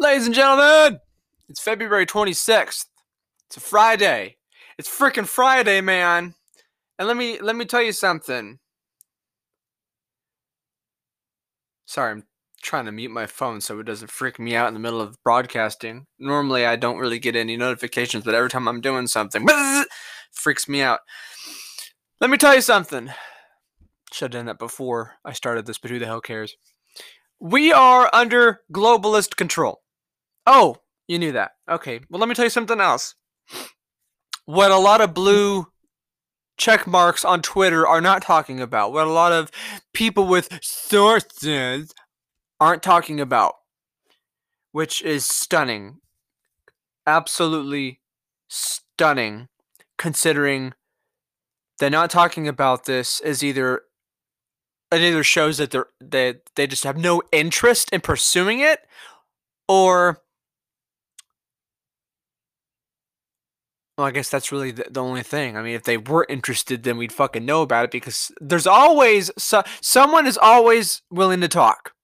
Ladies and gentlemen, it's February 26th. It's a Friday. It's freaking Friday, man. And let me let me tell you something. Sorry, I'm trying to mute my phone so it doesn't freak me out in the middle of broadcasting. Normally I don't really get any notifications, but every time I'm doing something, it freaks me out. Let me tell you something. Should have done that before I started this, but who the hell cares? We are under globalist control. Oh, you knew that. Okay. Well, let me tell you something else. What a lot of blue check marks on Twitter are not talking about, what a lot of people with sources aren't talking about, which is stunning. Absolutely stunning, considering they're not talking about this is either it either shows that they're they they just have no interest in pursuing it, or well, I guess that's really the, the, only thing. I mean, if they were interested, then we'd fucking know about it because there's always so, someone is always willing to talk.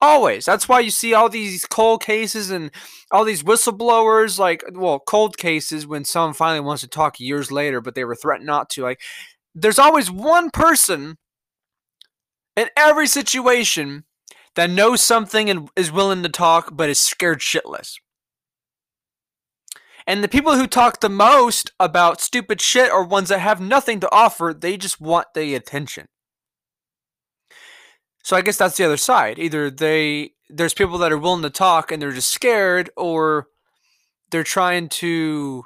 Always. That's why you see all these cold cases and all these whistleblowers, like, well, cold cases when someone finally wants to talk years later, but they were threatened not to. Like, there's always one person in every situation that knows something and is willing to talk but is scared shitless. And the people who talk the most about stupid shit are ones that have nothing to offer, they just want the attention. So I guess that's the other side. Either they there's people that are willing to talk and they're just scared or they're trying to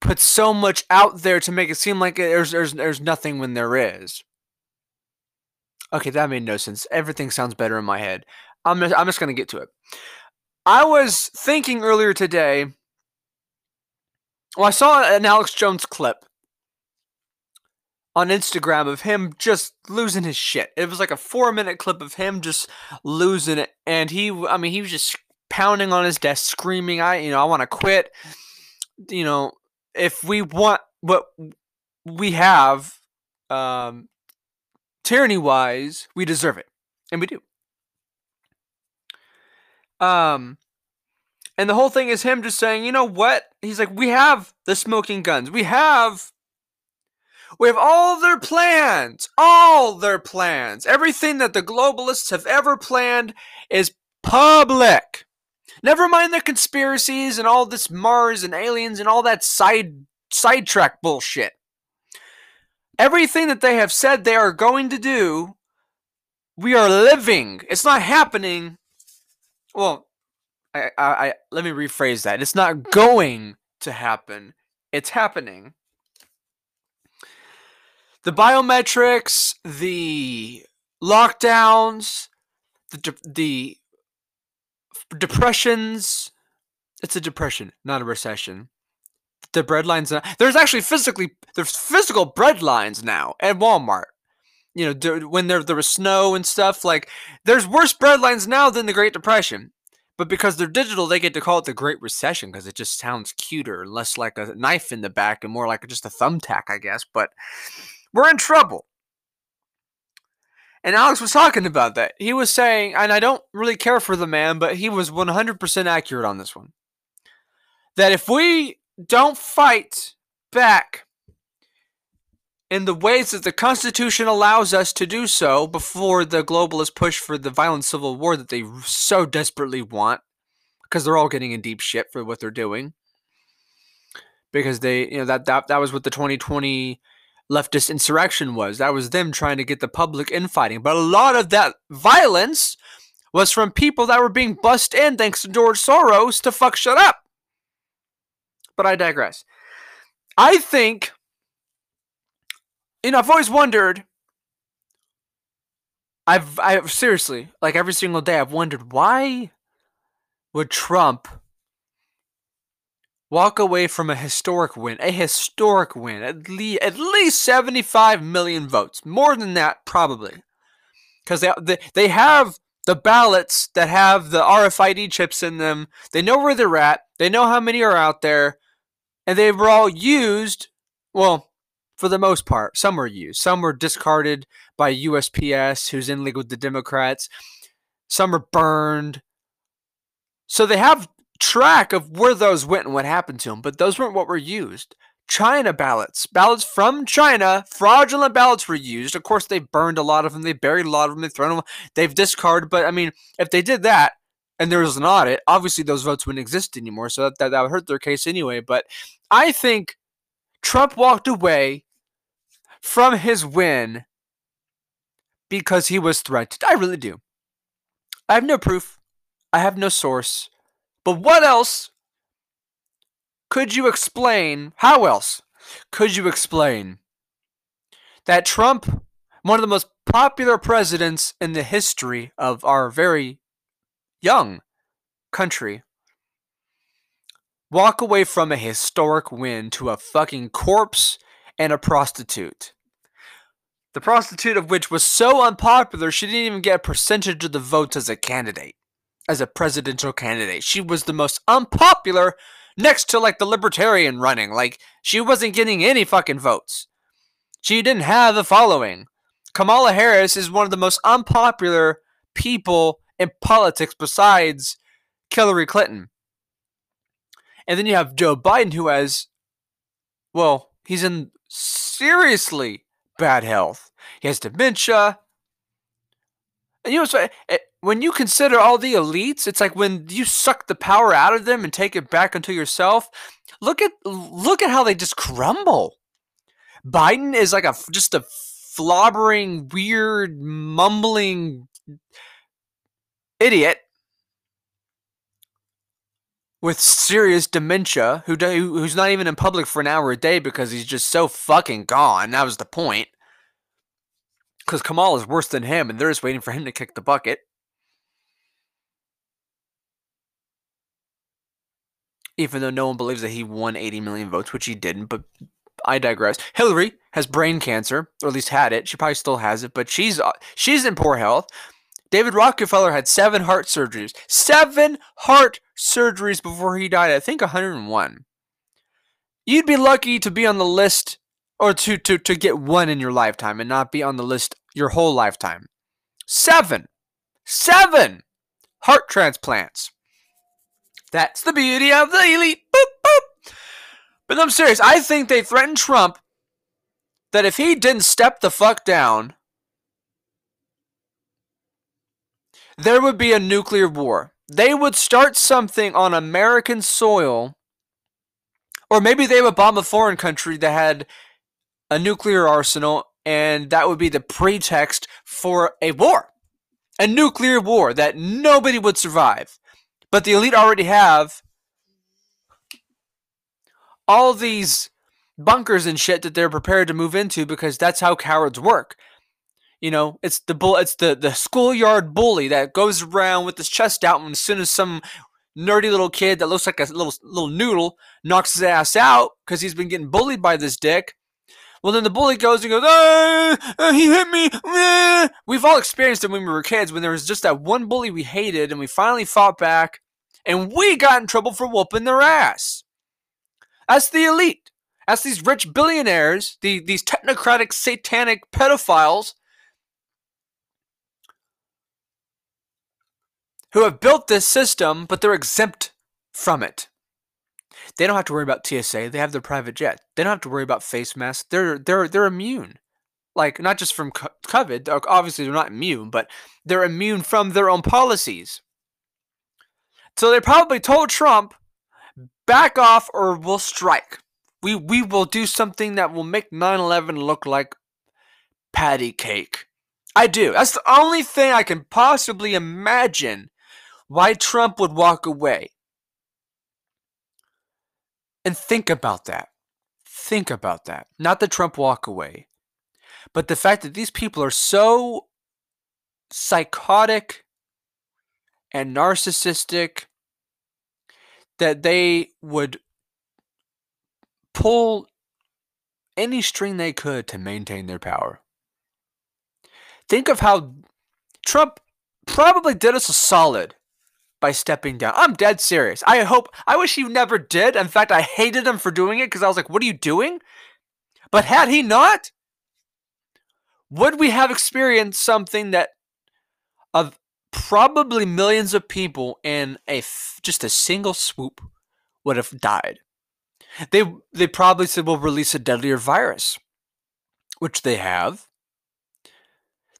put so much out there to make it seem like there's there's there's nothing when there is. Okay, that made no sense. Everything sounds better in my head. I'm just, I'm just going to get to it. I was thinking earlier today. Well, I saw an Alex Jones clip on Instagram of him just losing his shit. It was like a four minute clip of him just losing it. And he, I mean, he was just pounding on his desk, screaming, I, you know, I want to quit. You know, if we want what we have, um, tyranny wise, we deserve it. And we do. Um, and the whole thing is him just saying, you know what? He's like, we have the smoking guns. We have we have all their plans. All their plans. Everything that the globalists have ever planned is public. Never mind the conspiracies and all this Mars and aliens and all that side sidetrack bullshit. Everything that they have said they are going to do, we are living. It's not happening. Well, I, I, I let me rephrase that. It's not going to happen. It's happening. The biometrics, the lockdowns, the de- the depressions. It's a depression, not a recession the bread lines. There's actually physically there's physical bread lines now at Walmart. You know, when there there was snow and stuff, like there's worse bread lines now than the Great Depression. But because they're digital, they get to call it the Great Recession because it just sounds cuter, less like a knife in the back and more like just a thumbtack, I guess. But we're in trouble. And Alex was talking about that. He was saying, and I don't really care for the man, but he was 100% accurate on this one. That if we don't fight back in the ways that the Constitution allows us to do so before the globalist push for the violent civil war that they so desperately want, because they're all getting in deep shit for what they're doing. Because they, you know, that that that was what the 2020 leftist insurrection was. That was them trying to get the public infighting. But a lot of that violence was from people that were being bussed in thanks to George Soros to fuck shut up but I digress. I think, you know, I've always wondered. I've, I've seriously, like every single day, I've wondered why would Trump walk away from a historic win, a historic win, at least at least 75 million votes, more than that probably, because they, they they have the ballots that have the RFID chips in them. They know where they're at. They know how many are out there and they were all used. Well, for the most part, some were used. Some were discarded by USPS, who's in league with the Democrats. Some were burned. So they have track of where those went and what happened to them, but those weren't what were used. China ballots, ballots from China, fraudulent ballots were used. Of course, they burned a lot of them, they buried a lot of them, they thrown them, they've discarded. But I mean, if they did that and there was an audit, obviously those votes wouldn't exist anymore. So that, that, that would hurt their case anyway. But I think Trump walked away from his win because he was threatened. I really do. I have no proof. I have no source. But what else could you explain? How else could you explain that Trump, one of the most popular presidents in the history of our very young country, walk away from a historic win to a fucking corpse and a prostitute? The prostitute of which was so unpopular, she didn't even get a percentage of the votes as a candidate, as a presidential candidate. She was the most unpopular next to like the libertarian running. Like she wasn't getting any fucking votes. She didn't have a following. Kamala Harris is one of the most unpopular people in politics besides Hillary Clinton. And then you have Joe Biden, who has, well, he's in seriously bad health. He has dementia. And you know, so eh, when you consider all the elites, it's like when you suck the power out of them and take it back into yourself. Look at look at how they just crumble. Biden is like a just a flobbering, weird, mumbling idiot with serious dementia who who's not even in public for an hour a day because he's just so fucking gone. That was the point because Kamal is worse than him, and they're just waiting for him to kick the bucket. Even though no one believes that he won 80 million votes, which he didn't, but I digress. Hillary has brain cancer, or at least had it. She probably still has it, but she's uh, she's in poor health. David Rockefeller had seven heart surgeries. Seven heart surgeries before he died. I think 101. You'd be lucky to be on the list or to, to, to get one in your lifetime and not be on the list your whole lifetime. Seven, seven heart transplants. That's the beauty of the elite. Boop, boop. But I'm serious. I think they threatened Trump that if he didn't step the fuck down, there would be a nuclear war. They would start something on American soil, or maybe they would bomb a foreign country that had a nuclear arsenal, and that would be the pretext for a war. A nuclear war that nobody would survive. But the elite already have all these bunkers and shit that they're prepared to move into because that's how cowards work. You know, it's the bull it's the, the schoolyard bully that goes around with his chest out and as soon as some nerdy little kid that looks like a little little noodle knocks his ass out because he's been getting bullied by this dick, well, then the bully goes and goes, ah, he hit me. Ah. We've all experienced it when we were kids, when there was just that one bully we hated, and we finally fought back, and we got in trouble for whooping their ass. That's the elite. That's these rich billionaires, the, these technocratic, satanic pedophiles who have built this system, but they're exempt from it. They don't have to worry about TSA. They have their private jet. They don't have to worry about face masks. They're they're they're immune. Like not just from COVID. Obviously, they're not immune, but they're immune from their own policies. So they probably told Trump, "Back off, or we'll strike. We we will do something that will make 9/11 look like patty cake." I do. That's the only thing I can possibly imagine why Trump would walk away. And think about that. Think about that. Not the Trump walk away, but the fact that these people are so psychotic and narcissistic that they would pull any string they could to maintain their power. Think of how Trump probably did us a solid by stepping down. I'm dead serious. I hope, I wish he never did. In fact, I hated him for doing it because I was like, what are you doing? But had he not, would we have experienced something that of probably millions of people in a f- just a single swoop would have died. They they probably said we'll release a deadlier virus, which they have.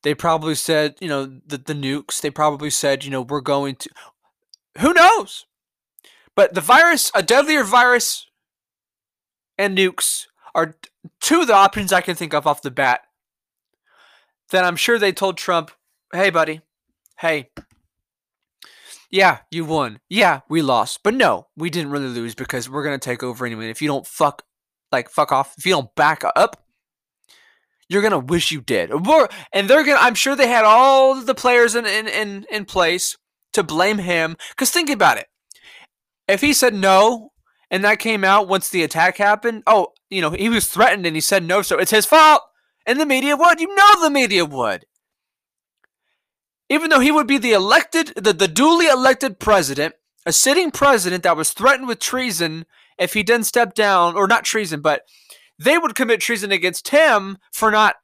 They probably said, you know, the, the nukes. They probably said, you know, we're going to. Who knows? But the virus, a deadlier virus, and nukes are two of the options I can think of off the bat. That I'm sure they told Trump, hey, buddy, hey, yeah, you won. Yeah, we lost. But no, we didn't really lose because we're going to take over anyway. If you don't fuck, like, fuck off, if you don't back up, you're going to wish you did. And they're going to, I'm sure they had all the players in, in, in, in place to blame him. Because think about it. If he said no and that came out once the attack happened, oh, you know, he was threatened and he said no, so it's his fault. And the media would. You know the media would even though he would be the elected, the, the duly elected president, a sitting president that was threatened with treason if he didn't step down, or not treason, but they would commit treason against him for not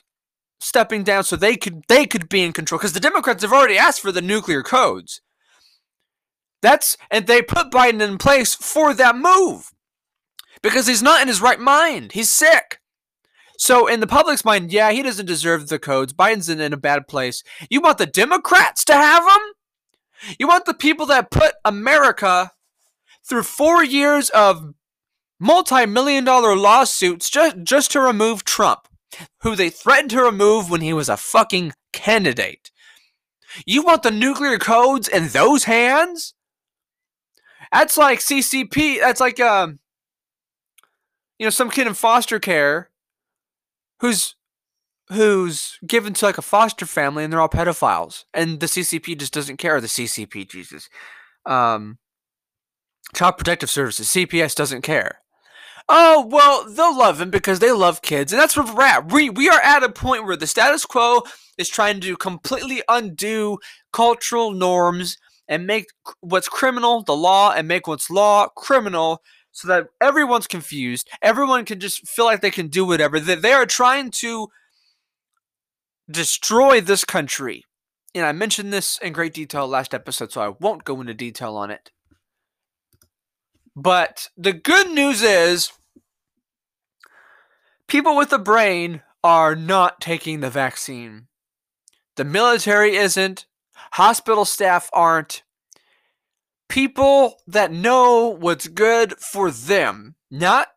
stepping down so they could they could be in control because the Democrats have already asked for the nuclear codes. That's and they put Biden in place for that move because he's not in his right mind. He's sick. So in the public's mind, yeah, he doesn't deserve the codes. Biden's in, in a bad place. You want the Democrats to have them? You want the people that put America through four years of multi-million dollar lawsuits just, just to remove Trump, who they threatened to remove when he was a fucking candidate. You want the nuclear codes in those hands? That's like CCP. That's like um, you know, some kid in foster care who's who's given to like a foster family and they're all pedophiles and the CCP just doesn't care the CCP Jesus um Child Protective Services CPS doesn't care oh well they'll love him because they love kids and that's where we're at we, we are at a point where the status quo is trying to completely undo cultural norms and make what's criminal the law and make what's law criminal so that everyone's confused. Everyone can just feel like they can do whatever. They, are trying to destroy this country. And I mentioned this in great detail last episode, so I won't go into detail on it. But the good news is people with a brain are not taking the vaccine. The military isn't, hospital staff aren't, people that know what's good for them, not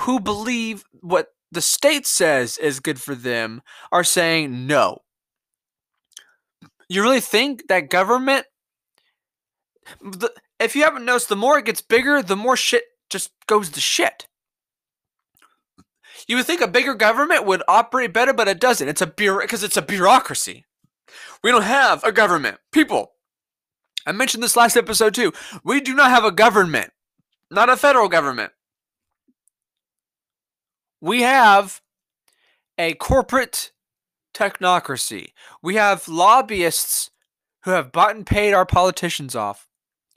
who believe what the state says is good for them, are saying no. You really think that government? The, if you haven't noticed, the more it gets bigger, the more shit just goes to shit. You would think a bigger government would operate better, but it doesn't. It's a bureau because it's a bureaucracy. We don't have a government. People, I mentioned this last episode too. We do not have a government, not a federal government. We have a corporate technocracy. We have lobbyists who have bought and paid our politicians off,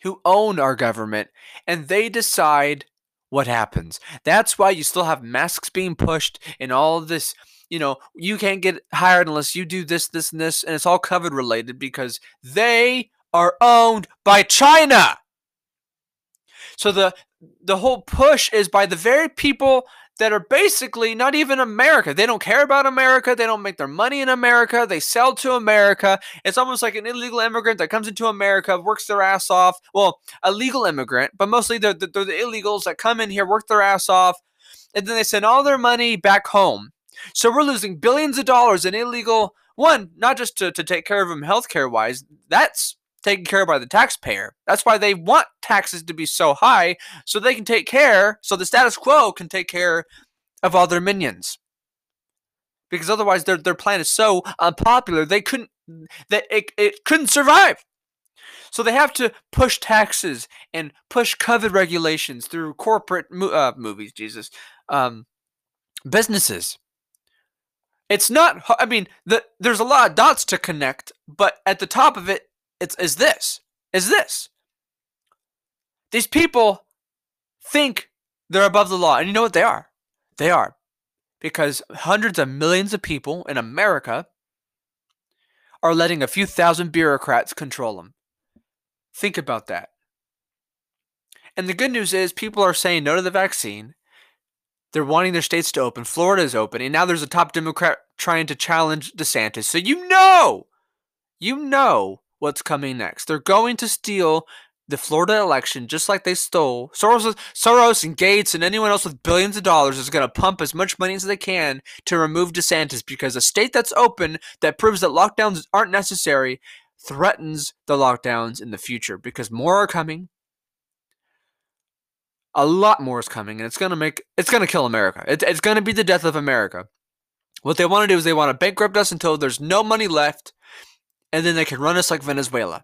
who own our government, and they decide what happens. That's why you still have masks being pushed and all this. You know, you can't get hired unless you do this, this, and this, and it's all COVID related because they are owned by China. So the the whole push is by the very people that are basically not even America. They don't care about America. They don't make their money in America. They sell to America. It's almost like an illegal immigrant that comes into America, works their ass off. Well, a legal immigrant, but mostly they're, they're the illegals that come in here, work their ass off, and then they send all their money back home. So we're losing billions of dollars in illegal, one, not just to, to take care of them healthcare wise, that's taken care of by the taxpayer. That's why they want taxes to be so high so they can take care, so the status quo can take care of all their minions. Because otherwise their their plan is so unpopular they couldn't that it, it couldn't survive. So they have to push taxes and push COVID regulations through corporate mo- uh, movies, Jesus, um, businesses. It's not. I mean, the, there's a lot of dots to connect, but at the top of it it's is this is this these people think they're above the law and you know what they are they are because hundreds of millions of people in america are letting a few thousand bureaucrats control them. Think about that. And the good news is people are saying no to the vaccine. They're wanting their states to open. Florida is open. And now there's a top Democrat trying to challenge DeSantis. So you know, you know what's coming next. They're going to steal the Florida election just like they stole. Soros, Soros and Gates and anyone else with billions of dollars is going to pump as much money as they can to remove DeSantis because a state that's open that proves that lockdowns aren't necessary threatens the lockdowns in the future because more are coming a lot more is coming, and it's gonna make it's gonna kill America. It, it's gonna be the death of America. What they want to do is they want to bankrupt us until there's no money left, and then they can run us like Venezuela.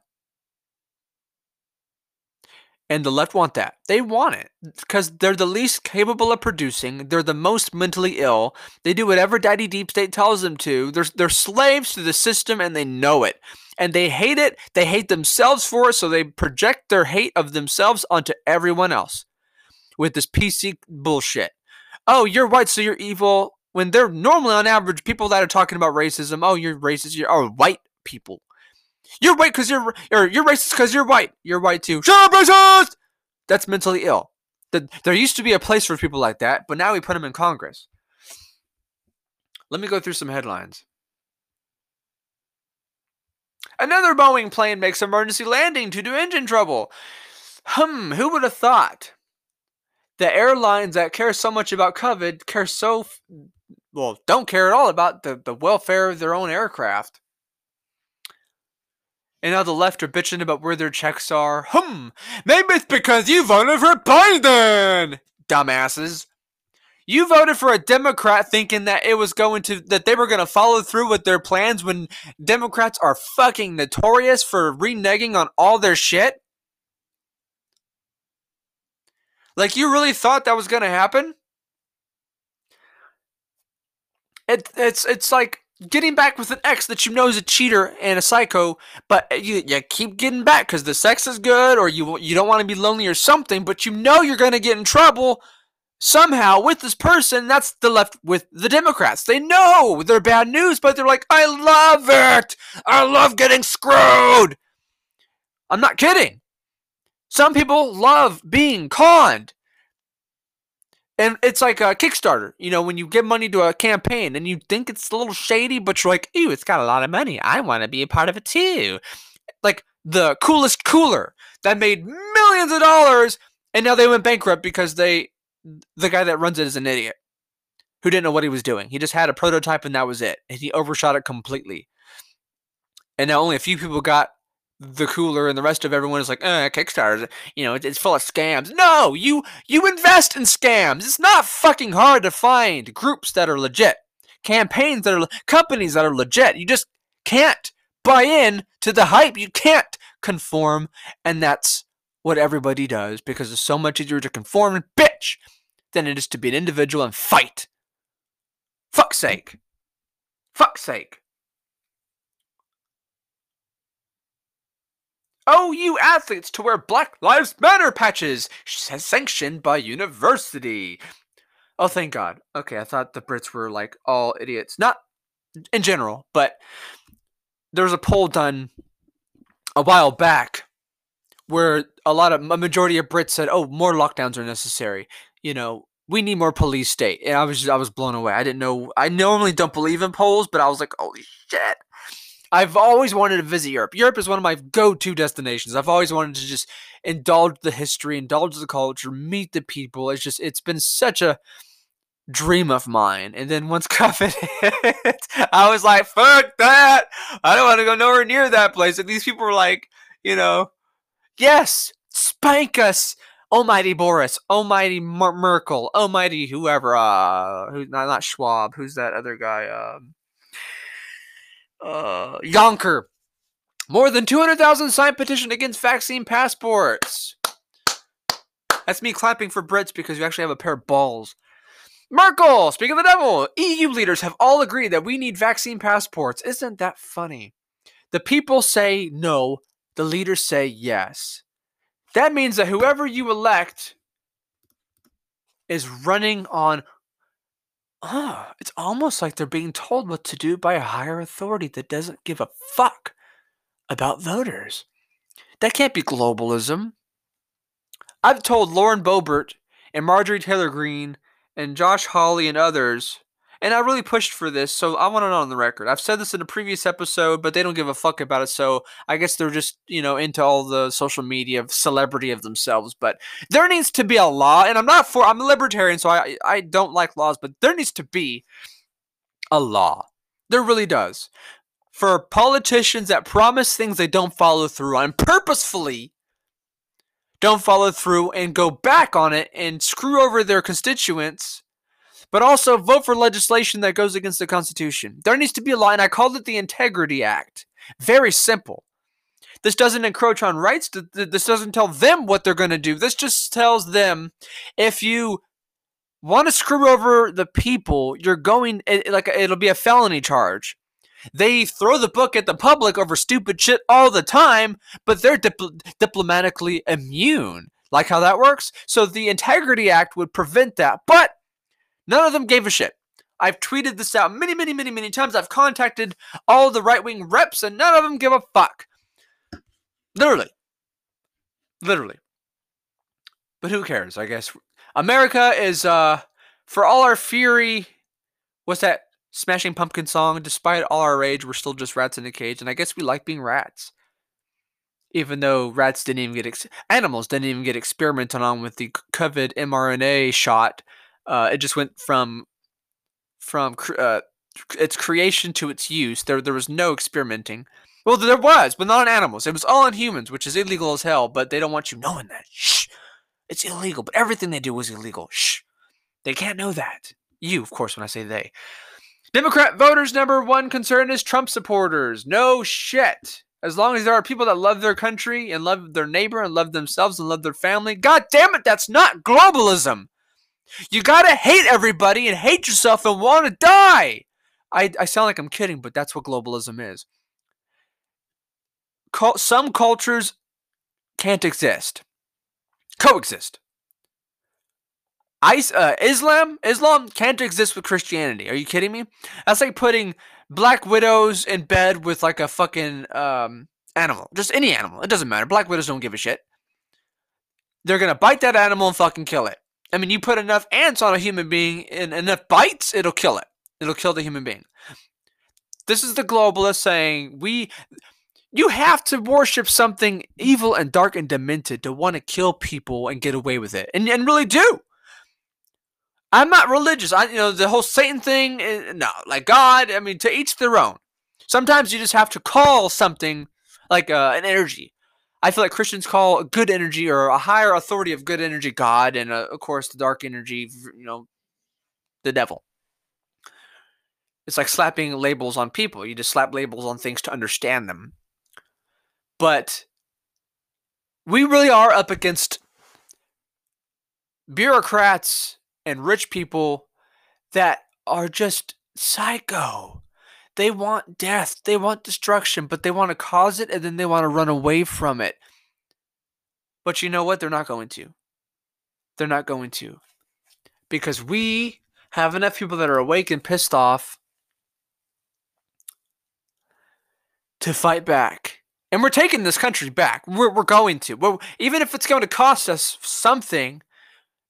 And the left want that. They want it because they're the least capable of producing. They're the most mentally ill. They do whatever Daddy Deep State tells them to. They're, they're slaves to the system and they know it. And they hate it. They hate themselves for it. So they project their hate of themselves onto everyone else with this PC bullshit. Oh, you're white, so you're evil. When they're normally on average people that are talking about racism, oh, you're racist. You're oh, white people. You're white because you're or you're racist because you're white. You're white too. Shut up, racist. That's mentally ill. The, there used to be a place for people like that, but now we put them in Congress. Let me go through some headlines. Another Boeing plane makes emergency landing due to engine trouble. Hmm, who would have thought? The airlines that care so much about COVID care so well don't care at all about the, the welfare of their own aircraft. And now the left are bitching about where their checks are. Hmm, maybe it's because you voted for Biden, dumbasses. You voted for a Democrat thinking that it was going to that they were going to follow through with their plans when Democrats are fucking notorious for reneging on all their shit. Like you really thought that was going to happen? It, it's it's like getting back with an ex that you know is a cheater and a psycho, but you, you keep getting back because the sex is good, or you you don't want to be lonely or something, but you know you're going to get in trouble somehow with this person. That's the left with the Democrats. They know they're bad news, but they're like, I love it. I love getting screwed. I'm not kidding. Some people love being conned. And it's like a Kickstarter, you know, when you give money to a campaign and you think it's a little shady, but you're like, ooh, it's got a lot of money. I want to be a part of it too. Like the coolest cooler that made millions of dollars and now they went bankrupt because they the guy that runs it is an idiot who didn't know what he was doing. He just had a prototype and that was it. And he overshot it completely. And now only a few people got the cooler and the rest of everyone is like, uh, Kickstarter, you know, it's full of scams. No, you you invest in scams. It's not fucking hard to find groups that are legit, campaigns that are companies that are legit. You just can't buy in to the hype. You can't conform, and that's what everybody does because it's so much easier to conform and bitch than it is to be an individual and fight. Fuck's sake. Fuck's sake. OU athletes to wear Black Lives Matter patches, sanctioned by university. Oh, thank God. Okay, I thought the Brits were like all idiots. Not in general, but there was a poll done a while back where a lot of a majority of Brits said, "Oh, more lockdowns are necessary." You know, we need more police state. And I was just, I was blown away. I didn't know. I normally don't believe in polls, but I was like, "Holy shit!" I've always wanted to visit Europe. Europe is one of my go-to destinations. I've always wanted to just indulge the history, indulge the culture, meet the people. It's just it's been such a dream of mine. And then once COVID hit, I was like, fuck that. I don't want to go nowhere near that place. And these people were like, you know, yes, spank us. Almighty Boris, Almighty Mer- Merkel, Almighty whoever, uh, who's not, not Schwab, who's that other guy, um, uh, Juncker. More than 200,000 signed petition against vaccine passports. That's me clapping for Brits because you actually have a pair of balls. Merkel, speak of the devil, EU leaders have all agreed that we need vaccine passports. Isn't that funny? The people say no, the leaders say yes. That means that whoever you elect is running on oh, it's almost like they're being told what to do by a higher authority that doesn't give a fuck about voters. That can't be globalism. I've told Lauren Boebert and Marjorie Taylor Greene and Josh Hawley and others, and I really pushed for this, so I want it on the record. I've said this in a previous episode, but they don't give a fuck about it, so I guess they're just, you know, into all the social media celebrity of themselves. But there needs to be a law, and I'm not for I'm a libertarian, so I I don't like laws, but there needs to be a law. There really does. For politicians that promise things they don't follow through on purposefully don't follow through and go back on it and screw over their constituents, but also vote for legislation that goes against the Constitution. There needs to be a and I called it the Integrity Act. Very simple. This doesn't encroach on rights. This doesn't tell them what they're going to do. This just tells them if you want to screw over the people, you're going eh, like it'll be a felony charge. They throw the book at the public over stupid shit all the time, but they're dipl- diplomatically immune. Like how that works? So the Integrity Act would prevent that, but none of them gave a shit. I've tweeted this out many, many, many, many times. I've contacted all the right wing reps, and none of them give a fuck. Literally. Literally. But who cares? I guess America is, uh, for all our fury, what's that Smashing Pumpkin song, despite all our rage, we're still just rats in a cage, and I guess we like being rats. Even though rats didn't even get ex- animals didn't even get experimented on with the COVID mRNA shot, uh, it just went from from uh, its creation to its use. There there was no experimenting. Well, there was, but not on animals. It was all on humans, which is illegal as hell. But they don't want you knowing that. Shh, it's illegal. But everything they do was illegal. Shh, they can't know that. You, of course, when I say they. Democrat voters' number one concern is Trump supporters. No shit. As long as there are people that love their country and love their neighbor and love themselves and love their family, god damn it, that's not globalism. You gotta hate everybody and hate yourself and want to die. I, I sound like I'm kidding, but that's what globalism is. Some cultures can't exist, coexist. Ice, uh, Islam, Islam can't exist with Christianity. Are you kidding me? That's like putting black widows in bed with like a fucking um, animal, just any animal. It doesn't matter. Black widows don't give a shit. They're gonna bite that animal and fucking kill it. I mean, you put enough ants on a human being and enough bites, it'll kill it. It'll kill the human being. This is the globalist saying we. You have to worship something evil and dark and demented to want to kill people and get away with it, and and really do. I'm not religious. I, you know, the whole Satan thing. Eh, no, like God. I mean, to each their own. Sometimes you just have to call something like uh, an energy. I feel like Christians call good energy or a higher authority of good energy God, and uh, of course the dark energy, you know, the devil. It's like slapping labels on people. You just slap labels on things to understand them. But we really are up against bureaucrats and rich people that are just psycho. They want death, they want destruction, but they want to cause it and then they want to run away from it. But you know what? They're not going to. They're not going to. Because we have enough people that are awake and pissed off to fight back. And we're taking this country back. We're, we're going to. We're, even if it's going to cost us something,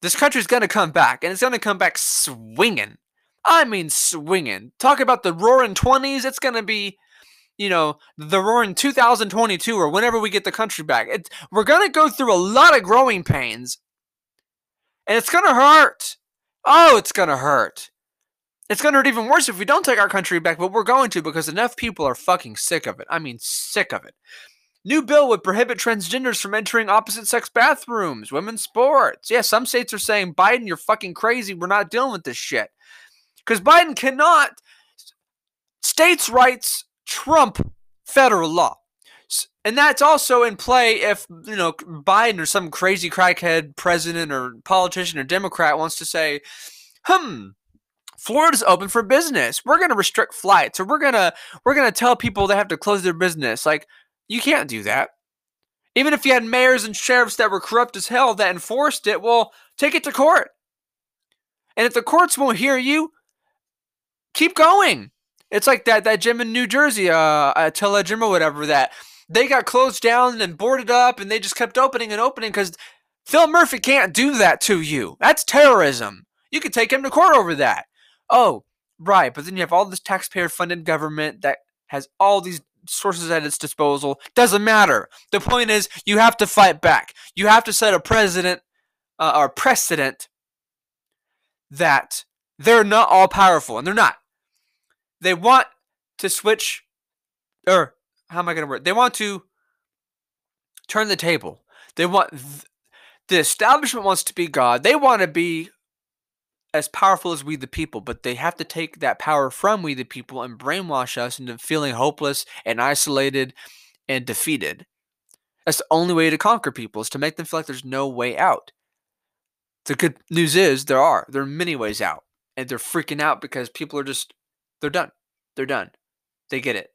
this country's going to come back, and it's going to come back swinging. I mean, swinging. Talk about the roaring 20s. It's going to be, you know, the roaring 2022 or whenever we get the country back. It, we're going to go through a lot of growing pains, and it's going to hurt. Oh, it's going to hurt. It's going to hurt even worse if we don't take our country back, but we're going to because enough people are fucking sick of it. I mean, sick of it. New bill would prohibit transgenders from entering opposite sex bathrooms, women's sports. Yeah, some states are saying, Biden, you're fucking crazy. We're not dealing with this shit. Because Biden cannot. States' rights trump federal law. And that's also in play if, you know, Biden or some crazy crackhead president or politician or Democrat wants to say, hmm, Florida's open for business. We're going to restrict flights or we're going to we're going to tell people they have to close their business. Like you can't do that. Even if you had mayors and sheriffs that were corrupt as hell that enforced it, well, take it to court. And if the courts won't hear you, keep going. It's like that that gym in New Jersey, uh, Attila Gym or whatever. That they got closed down and boarded up, and they just kept opening and opening because Phil Murphy can't do that to you. That's terrorism. You could take him to court over that. Oh, right. But then you have all this taxpayer-funded government that has all these sources at its disposal. Doesn't matter. The point is, you have to fight back. You have to set a president uh, or precedent that they're not all powerful, and they're not. They want to switch, or how am I going to word? They want to turn the table. They want th- the establishment wants to be God. They want to be as powerful as we the people, but they have to take that power from we the people and brainwash us into feeling hopeless and isolated and defeated. That's the only way to conquer people is to make them feel like there's no way out. The good news is there are. There are many ways out. And they're freaking out because people are just they're done. They're done. They get it.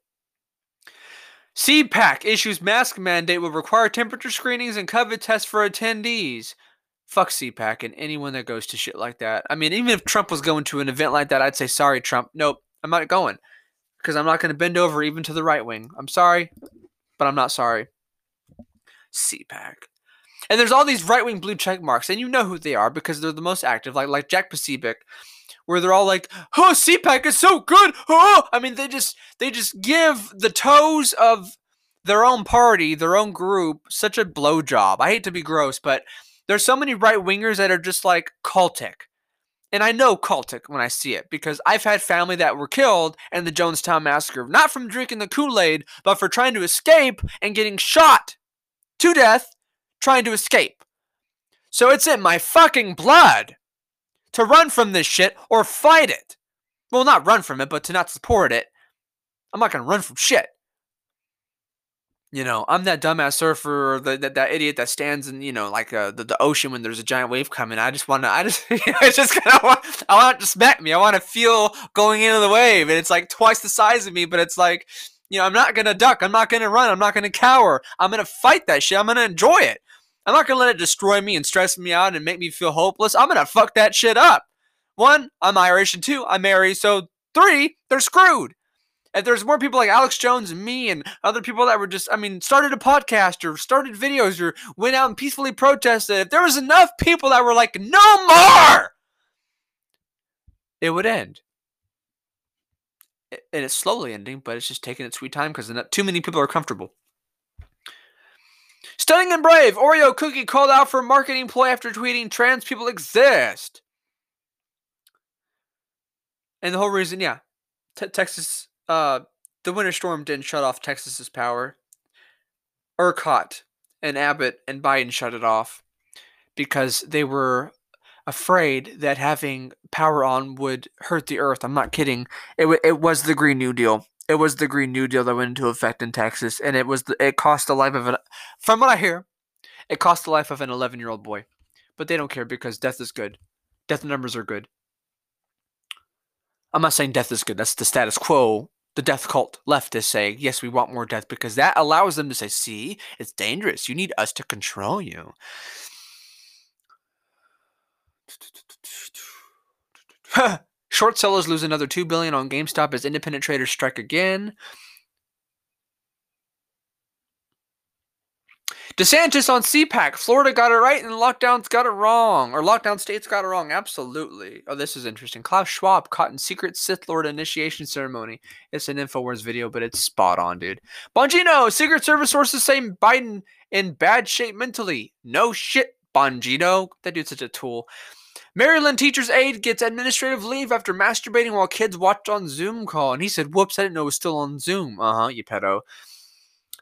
CPAC issues mask mandate will require temperature screenings and COVID tests for attendees. Fuck CPAC and anyone that goes to shit like that. I mean, even if Trump was going to an event like that, I'd say, sorry, Trump. Nope, I'm not going. Because I'm not going to bend over even to the right wing. I'm sorry, but I'm not sorry. CPAC. And there's all these right wing blue check marks, and you know who they are because they're the most active, like like Jack Posobiec, where they're all like, "Oh, CPAC is so good." Oh, I mean, they just they just give the toes of their own party, their own group, such a blowjob. I hate to be gross, but there's so many right wingers that are just like cultic. And I know cultic when I see it because I've had family that were killed in the Jonestown massacre, not from drinking the Kool Aid, but for trying to escape and getting shot to death trying to escape. So it's in my fucking blood to run from this shit or fight it. Well, not run from it, but to not support it. I'm not gonna run from shit. You know, I'm that dumbass surfer, or the, that, that idiot that stands in, you know, like uh, the, the ocean when there's a giant wave coming. I just want to, I just, I just kind of want, I want it to smack me. I want to feel going into the wave, and it's like twice the size of me, but it's like, you know, I'm not gonna duck. I'm not gonna run. I'm not gonna cower. I'm gonna fight that shit. I'm gonna enjoy it. I'm not gonna let it destroy me and stress me out and make me feel hopeless. I'm gonna fuck that shit up. One, I'm Irish, and two, I'm married. So three, they're screwed. If there's more people like Alex Jones and me and other people that were just, I mean, started a podcast or started videos or went out and peacefully protested, if there was enough people that were like, no more, it would end. And it's slowly ending, but it's just taking its sweet time because too many people are comfortable. Stunning and brave, Oreo cookie called out for marketing ploy after tweeting trans people exist. And the whole reason, yeah, Texas uh, the winter storm didn't shut off Texas's power. ERCOT and Abbott and Biden shut it off because they were afraid that having power on would hurt the earth. I'm not kidding. It, w- it was the Green New Deal. It was the Green New Deal that went into effect in Texas, and it was the, it cost the life of an. From what I hear, it cost the life of an 11 year old boy, but they don't care because death is good. Death numbers are good. I'm not saying death is good. That's the status quo the death cult left is saying, yes, we want more death because that allows them to say, see, it's dangerous. You need us to control you. Short sellers lose another 2 billion on GameStop as independent traders strike again. DeSantis on CPAC. Florida got it right and lockdowns got it wrong. Or lockdown states got it wrong. Absolutely. Oh, this is interesting. Klaus Schwab caught in secret Sith Lord initiation ceremony. It's an InfoWars video, but it's spot on, dude. Bongino, Secret Service sources say Biden in bad shape mentally. No shit, Bongino. That dude's such a tool. Maryland teacher's aide gets administrative leave after masturbating while kids watched on Zoom call. And he said, whoops, I didn't know it was still on Zoom. Uh huh, you pedo.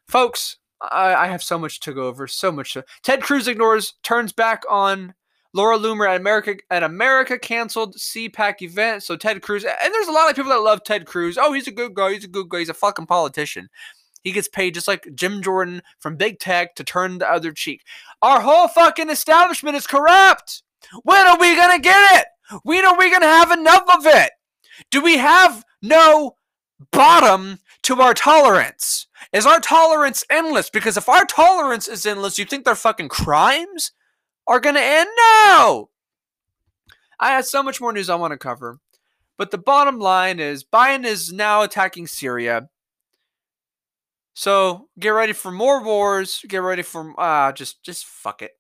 Folks, I, I have so much to go over, so much. To, Ted Cruz ignores, turns back on Laura Loomer at America at America canceled CPAC event. So Ted Cruz, and there's a lot of people that love Ted Cruz. Oh, he's a good guy. He's a good guy. He's a fucking politician. He gets paid just like Jim Jordan from big tech to turn the other cheek. Our whole fucking establishment is corrupt. When are we gonna get it? When are we gonna have enough of it? Do we have no bottom to our tolerance? Is our tolerance endless? Because if our tolerance is endless, you think their fucking crimes are going to end? No! I had so much more news I want to cover. But the bottom line is Biden is now attacking Syria. So get ready for more wars. Get ready for uh, just just fuck it.